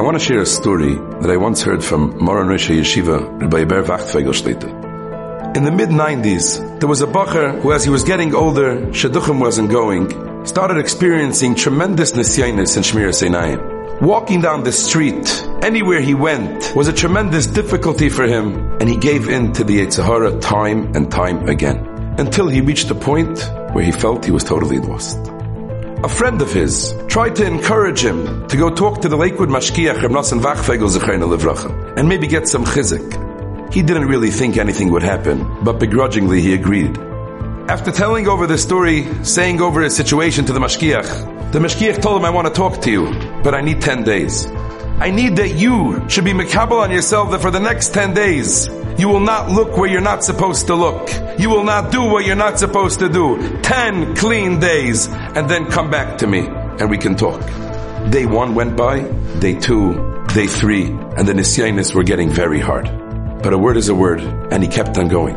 I want to share a story that I once heard from Moran Rosh Yeshiva, Rabbi Ber Wachtfogel Shlita. In the mid-90s, there was a bacher who, as he was getting older, Shidduchim wasn't going, started experiencing tremendous nisyanis in Shmir. Walking down the street, anywhere he went, was a tremendous difficulty for him, and he gave in to the yetzer hara time and time again, until he reached a point where he felt he was totally lost. A friend of his tried to encourage him to go talk to the Lakewood Mashgiach Wachtfogel Zechrein and maybe get some chizik. He didn't really think anything would happen, but begrudgingly he agreed. After telling over the story, saying over his situation to the Mashgiach, the Mashgiach told him, I want to talk to you, but I need 10 days. I need that you should be makabel on yourself that for the next 10 days, you will not look where you're not supposed to look. You will not do what you're not supposed to do. Ten clean days, and then come back to me, and we can talk. Day one went by, day two, day three, and the nisyanis were getting very hard. But a word is a word, and he kept on going.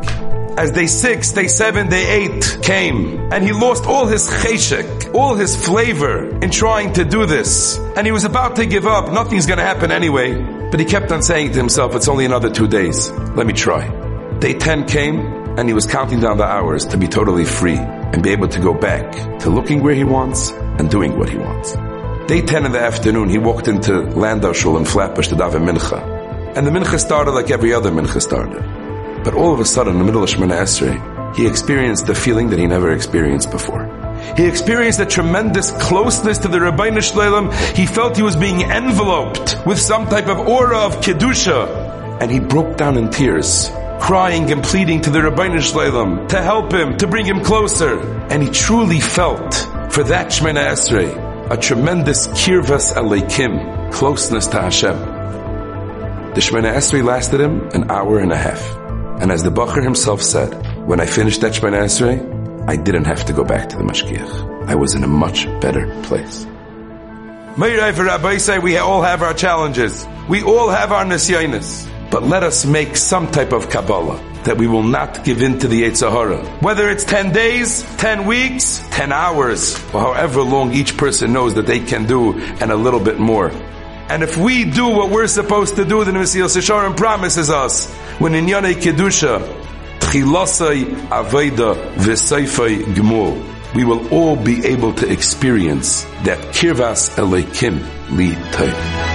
As day six, day seven, day eight came, and he lost all his cheshek, all his flavor in trying to do this. And he was about to give up, nothing's gonna happen anyway. But he kept on saying to himself, it's only another two days. Let me try. Day 10 came, and he was counting down the hours to be totally free and be able to go back to looking where he wants and doing what he wants. Day 10 in the afternoon, he walked into Landau Shul in Flatbush to daven mincha. And the mincha started like every other mincha started. But all of a sudden, in the middle of Shemoneh Esrei, he experienced the feeling that he never experienced before. He experienced a tremendous closeness to the Ribbono Shel Olam. He felt he was being enveloped with some type of aura of Kedusha. And he broke down in tears, crying and pleading to the Ribbono Shel Olam to help him, to bring him closer. And he truly felt, for that Shemoneh Esrei, a tremendous kirvas Elokim, closeness to Hashem. The Shemoneh Esrei lasted him an hour and a half. And as the Bacher himself said, when I finished that Shemoneh Esrei, I didn't have to go back to the Mashgiach. I was in a much better place. Meirei Rabbi say we all have our challenges. We all have our nisyanis. But let us make some type of Kabbalah that we will not give in to the yetzer hara. Whether it's 10 days, 10 weeks, 10 hours, or however long each person knows that they can do and a little bit more. And if we do what we're supposed to do, then Mesilas Yesharim promises us, when in Yonei Kedusha, Tchilasai Aveda V'Seifai Gmul, we will all be able to experience that Kirvas Elokim Li.